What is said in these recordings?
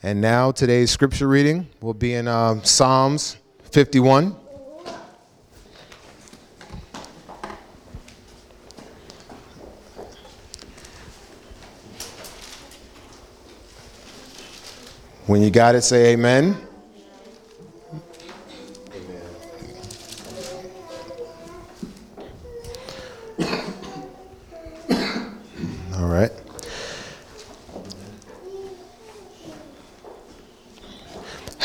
And now today's scripture reading will be in uh, Psalms 51. When you got it, say amen. All right.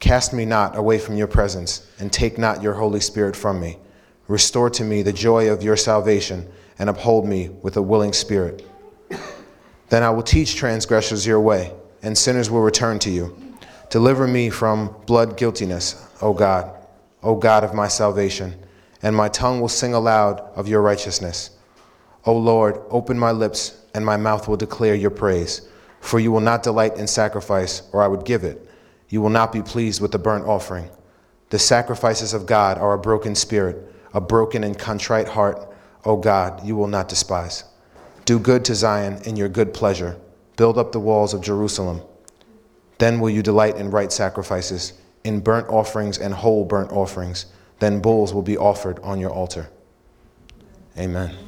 Cast me not away from your presence, and take not your Holy Spirit from me. Restore to me the joy of your salvation, and uphold me with a willing spirit. Then I will teach transgressors your way, and sinners will return to you. Deliver me from blood guiltiness, O God, O God of my salvation, and my tongue will sing aloud of your righteousness. O Lord, open my lips, and my mouth will declare your praise. For you will not delight in sacrifice, or I would give it. You will not be pleased with the burnt offering. The sacrifices of God are a broken spirit, a broken and contrite heart, O God, you will not despise. Do good to Zion in your good pleasure. Build up the walls of Jerusalem. Then will you delight in right sacrifices, in burnt offerings and whole burnt offerings. Then bulls will be offered on your altar. Amen.